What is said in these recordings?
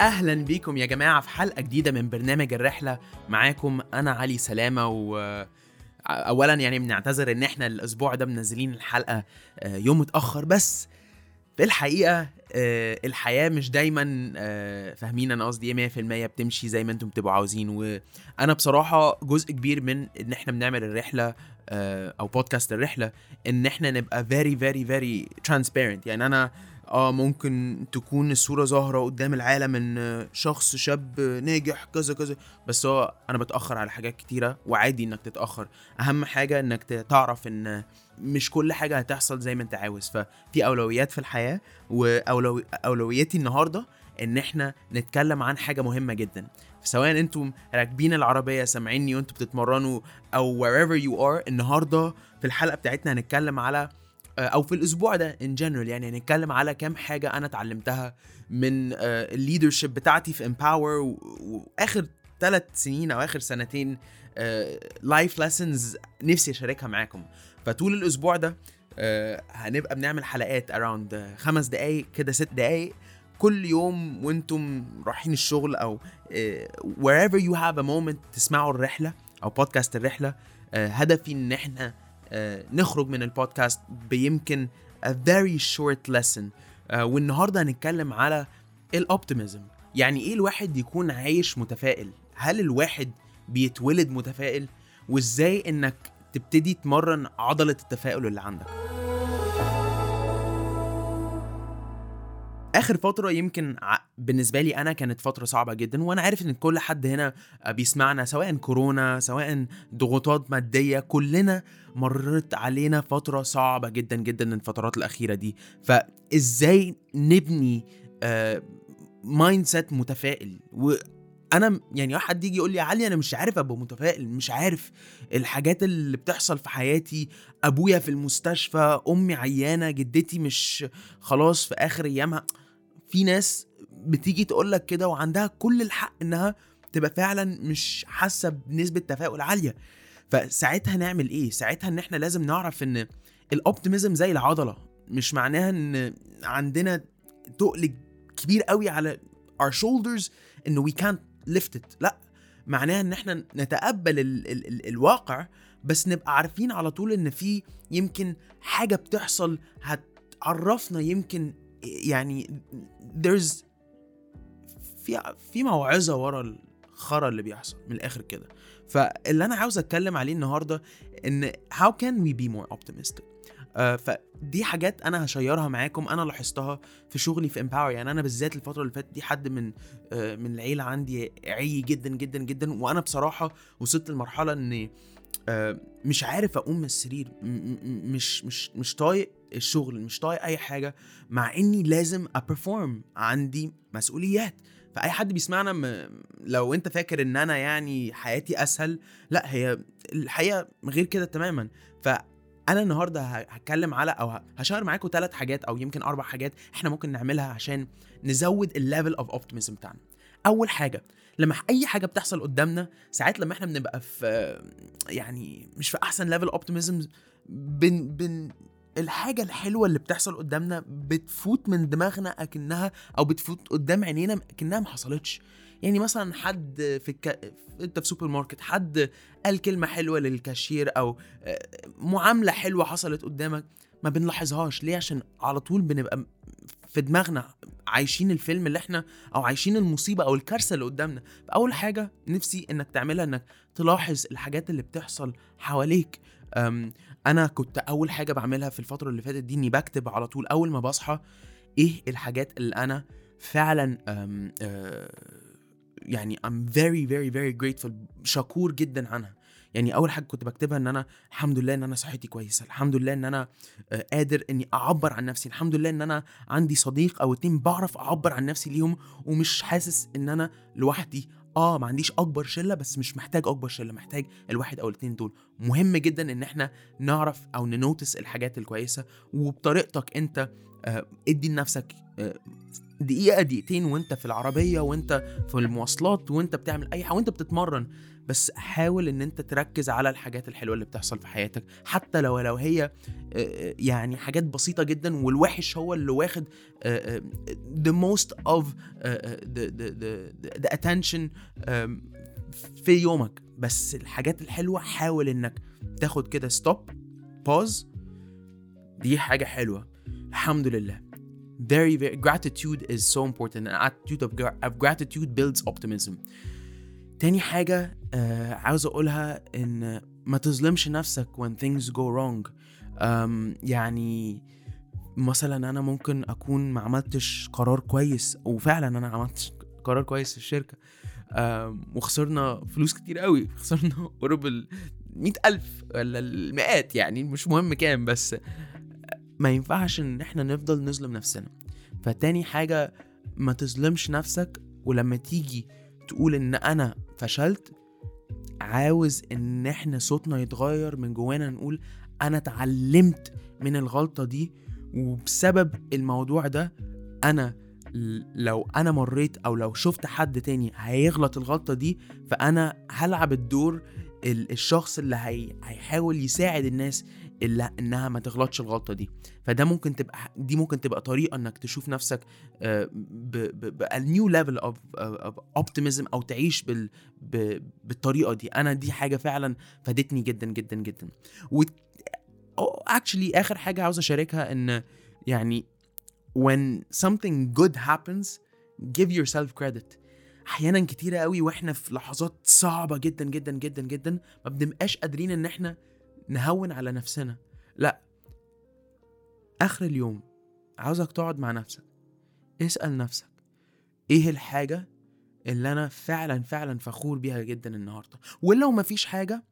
أهلا بيكم يا جماعة في حلقة جديدة من برنامج الرحلة. معاكم أنا علي سلامة و اولا يعني بنعتذر إن إحنا الأسبوع ده منزلين الحلقة آه، يوم متأخر بس في الحقيقة آه، الحياة مش دايما آه، فاهمين أنا قصدي إيه 100% بتمشي زي ما أنتم بتبقوا عاوزين. وأنا بصراحة جزء كبير من إن إحنا بنعمل الرحلة أو بودكاست الرحلة إن إحنا نبقى very very very transparent. يعني أنا آه ممكن تكون الصورة ظاهرة قدام العالم إن شخص شاب ناجح كذا كذا. بس هو أنا بتأخر على حاجات كتيرة وعادي إنك تتأخر. أهم حاجة إنك تعرف إن مش كل حاجة هتحصل زي ما أنت عاوز. ففي أولويات في الحياة واولويتي النهارده إن إحنا نتكلم عن حاجة مهمة جدا. سواء أنتم راكبين العربية سامعيني وأنتم بتتمرنوا أو wherever you are النهارده في الحلقة بتاعتنا هنتكلم على أو في الأسبوع ده in general يعني هنتكلم على كام حاجة أنا اتعلمتها من ال leadership بتاعتي في Empower وآخر ثلاث سنين أو آخر سنتين life lessons نفسي أشاركها معاكم. فطول الأسبوع ده آه، هنبقى بنعمل حلقات around خمس دقايق كده ست دقايق. كل يوم وأنتم رايحين الشغل أو آه، wherever you have a moment تسمعوا الرحلة أو بودكاست الرحلة آه، هدفي إن إحنا آه، نخرج من البودكاست بيمكن a very short lesson. آه، والنهارده هنتكلم على الاوبتيميزم يعني إيه الواحد يكون عايش متفائل؟ هل الواحد بيتولد متفائل؟ وإزاي إنك تبتدي تمرن عضلة التفاؤل اللي عندك؟ آخر فترة يمكن بالنسبة لي أنا كانت فترة صعبة جدا وأنا عارف إن كل حد هنا بيسمعنا سواء كورونا سواء ضغوطات مادية كلنا مرت علينا فترة صعبة جدا جدا الفترات الأخيرة دي. فإزاي نبني mindset متفائل؟ وأنا م- يعني واحد يجي يقول لي يا علي أنا مش عارف أبقى متفائل مش عارف الحاجات اللي بتحصل في حياتي أبويا في المستشفى أمي عيانة جدتي مش خلاص في آخر أيامها. في ناس بتيجي تقول لك كده وعندها كل الحق إنها تبقى فعلا مش حاسة بنسبة تفاؤل عالية. فساعتها نعمل إيه؟ ساعتها إن إحنا لازم نعرف إن الاوبتيميزم زي العضلة مش معناها إن عندنا تقل كبير قوي على our shoulders انه we can't lift it. لأ معناها إن إحنا نتقبل ال ال ال الواقع بس نبقى عارفين على طول إن في يمكن حاجة بتحصل هتعرفنا يمكن يعني there's في في موعظة ورا الخرا اللي بيحصل من الآخر كده. فاللي أنا عاوز أتكلم عليه النهارده إن how can we be more optimistic آه فدي حاجات أنا هشيرها معاكم أنا لاحظتها في شغلي في امباور يعني أنا بالذات الفترة اللي فاتت دي حد من آه من العيلة عندي عي جدا جدا جدا وأنا بصراحة وصلت لمرحلة إن مش عارف أقوم من السرير مش مش مش طايق الشغل مش طايق أي حاجة مع إني لازم ا perform عندي مسؤوليات. فأي حد بيسمعنا م... لو أنت فاكر إن أنا يعني حياتي أسهل لأ هي الحقيقة غير كده تماما. فأنا النهارده ه- هتكلم على أو ه- ه share معاكم ثلاث حاجات أو يمكن أربع حاجات إحنا ممكن نعملها عشان نزود ال level of optimism بتاعنا. أول حاجة لما أي حاجة بتحصل قدامنا ساعات لما إحنا بنبقى في يعني مش في أحسن level optimism بن بن الحاجة الحلوة اللي بتحصل قدامنا بتفوت من دماغنا أكنها أو بتفوت قدام عينينا أكنها ما حصلتش. يعني مثلا حد في الك... أنت في سوبر ماركت حد قال كلمة حلوة للكاشير أو آه، معاملة حلوة حصلت قدامك ما بنلاحظهاش. ليه؟ عشان على طول بنبقى في دماغنا عايشين الفيلم اللي إحنا أو عايشين المصيبة أو الكارثة اللي قدامنا. فأول حاجة نفسي إنك تعملها إنك تلاحظ الحاجات اللي بتحصل حواليك. أنا كنت أول حاجة بعملها في الفترة اللي فاتت دي إني بكتب على طول. أول ما بصحى إيه الحاجات اللي أنا فعلا أم، آه، يعني I'm very very very grateful شكور جدا عنها. يعني أول حاجة كنت بكتبها إن أنا الحمد لله إن أنا صحتي كويسة الحمد لله إن أنا آه، قادر إني أعبر عن نفسي الحمد لله إن أنا عندي صديق أو اتنين بعرف أعبر عن نفسي ليهم ومش حاسس إن أنا لوحدي. آه ما عنديش أكبر شلة بس مش محتاج أكبر شلة محتاج الواحد أو الاتنين دول. مهم جدا إن إحنا نعرف أو ننوتس الحاجات الكويسة وبطريقتك أنت آه، ادي لنفسك دقيقة دقيقتين وانت في العربية وانت في المواصلات وانت بتعمل أي حاجة وانت بتتمرن. بس حاول إن انت تركز على الحاجات الحلوة اللي بتحصل في حياتك. حتى لو لو هي يعني حاجات بسيطة جدا والوحش هو اللي واخد the most of the, the, the, the attention آم، في يومك. بس الحاجات الحلوة حاول إنك تاخد كده stop pause دي حاجة حلوة. الحمد لله. Very very gratitude is so important. An attitude of, of gratitude builds optimism. تاني حاجة آه عاوز أقولها إن ما تظلمش نفسك when things go wrong. um, يعني مثلا أنا ممكن أكون ما عملتش قرار كويس وفعلا أنا عملتش قرار كويس في الشركة. um, وخسرنا فلوس كتير قوي. خسرنا قرب ال ألف ولا المئات يعني مش مهم كام بس ما ينفعش إن إحنا نفضل نظلم نفسنا. فتاني حاجة ما تظلمش نفسك ولما تيجي تقول إن أنا فشلت عاوز إن إحنا صوتنا يتغير من جوانا نقول أنا اتعلمت من الغلطة دي وبسبب الموضوع ده أنا لو أنا مريت أو لو شفت حد تاني هيغلط الغلطة دي فأنا هلعب الدور ال- الشخص اللي هي هيحاول يساعد الناس اللي إنها ما تغلطش الغلطة دي. فده ممكن تبقى دي ممكن تبقى طريقة إنك تشوف نفسك بال new level of optimism أو تعيش بال بالطريقة دي. أنا دي حاجة فعلا فادتني جدا جدا جدا. و actually آخر حاجة عاوز أشاركها إن يعني when something good happens give yourself credit. أحيانا كتيرة قوي وإحنا في لحظات صعبة جدا جدا جدا جدا ما بنبقاش قادرين إن إحنا نهون على نفسنا. لا. آخر اليوم عاوزك تقعد مع نفسك. اسأل نفسك إيه الحاجة اللي أنا فعلا فعلا فخور بيها جدا النهارده؟ ولو مفيش حاجة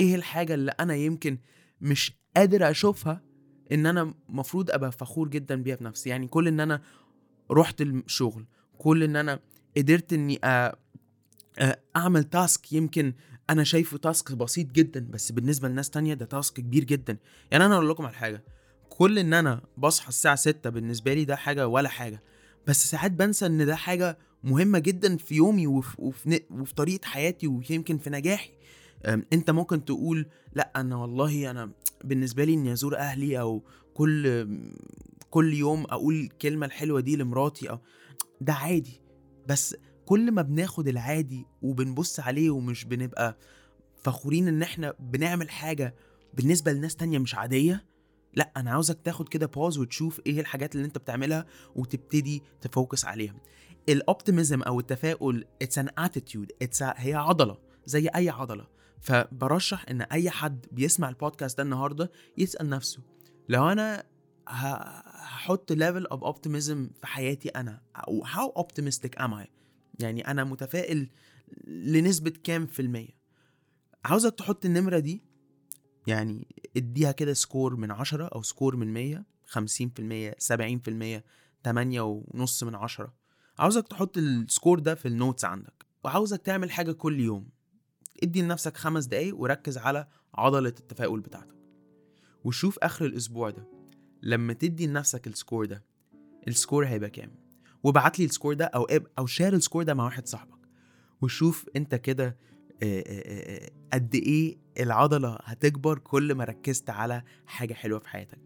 إيه الحاجة اللي أنا يمكن مش قادر أشوفها إن أنا مفروض أبقى فخور جدا بيها بنفسي؟ يعني كل إن أنا رحت الشغل كل إن أنا قدرت إني أعمل تاسك يمكن أنا شايفه تاسك بسيط جدا بس بالنسبة لناس تانية ده تاسك كبير جدا. يعني أنا أقول لكم على حاجة كل إن أنا بصحى الساعة 6 بالنسبة لي ده حاجة ولا حاجة. بس ساعات بنسى إن ده حاجة مهمة جدا في يومي وفي, وفي, وفي طريقة حياتي ويمكن في نجاحي. أنت ممكن تقول لأ أنا والله أنا بالنسبة لي إني أزور أهلي أو كل كل يوم أقول الكلمة الحلوة دي لمراتي أو ده عادي. بس كل ما بناخد العادي وبنبص عليه ومش بنبقى فخورين إن إحنا بنعمل حاجة بالنسبة لناس تانية مش عادية لأ أنا عاوزك تاخد كده pause وتشوف إيه الحاجات اللي أنت بتعملها وتبتدي ت focus عليها. ال optimism أو التفاؤل it's an attitude it's هي عضلة زي أي عضلة. فبرشح إن أي حد بيسمع البودكاست ده النهارده يسأل نفسه لو أنا هحط level of optimism في حياتي أنا أو how optimistic am I يعني أنا متفائل لنسبة كام في المية. عاوزك تحط النمرة دي يعني اديها كده score من عشرة أو score من مية خمسين في المية سبعين في المية تمانية ونص من عشرة. عاوزك تحط ال score ده في ال notes عندك. وعاوزك تعمل حاجة كل يوم. ادي لنفسك خمس دقايق وركز على عضلة التفاؤل بتاعتك. وشوف آخر الأسبوع ده. لما تدي لنفسك ال score ده ال score هيبقى كام؟ وابعت لي ال score ده أو أو share ال score ده مع واحد صاحبك. وشوف أنت كده قد إيه العضلة هتكبر كل ما ركزت على حاجة حلوة في حياتك.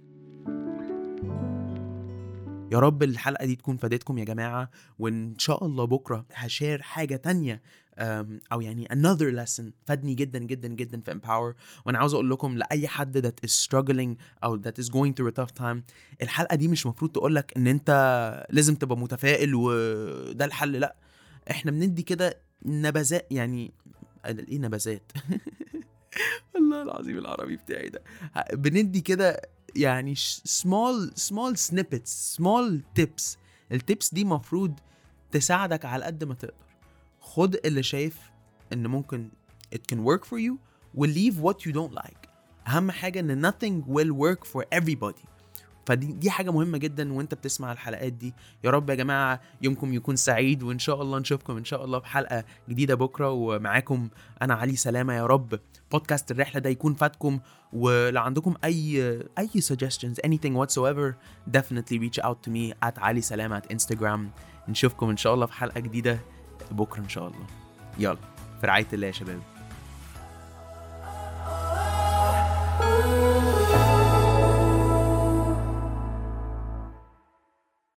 يا رب الحلقة دي تكون فادتكم يا جماعة وإن شاء الله بكرة ه share حاجة تانية أو يعني another lesson فادني جدا جدا جدا في empower. وأنا عاوز أقول لكم لأي حد that is struggling أو that is going through a tough time الحلقة دي مش مفروض تقول لك إن أنت لازم تبقى متفائل وده الحل لأ. إحنا بندي كده نبذات يعني إيه نبذات؟ والله العظيم العربي بتاعي ده. بندي كده يعني small small snippets small tips التيبس دي مفروض تساعدك على قد ما تقدر خد اللي شايف ان ممكن it can work for you و leave what you don't like اهم حاجة ان nothing will work for everybody فدي دي حاجة مهمة جدا وأنت بتسمع الحلقات دي. يا رب يا جماعة يومكم يكون سعيد وإن شاء الله نشوفكم إن شاء الله في حلقة جديدة بكرة ومعاكم أنا علي سلامة. يا رب بودكاست الرحلة ده يكون فاتكم ولو عندكم أي أي suggestions anything whatsoever definitely reach out to me at علي سلامة at instagram. نشوفكم إن شاء الله في حلقة جديدة بكرة إن شاء الله. يلا في رعاية الله يا شباب.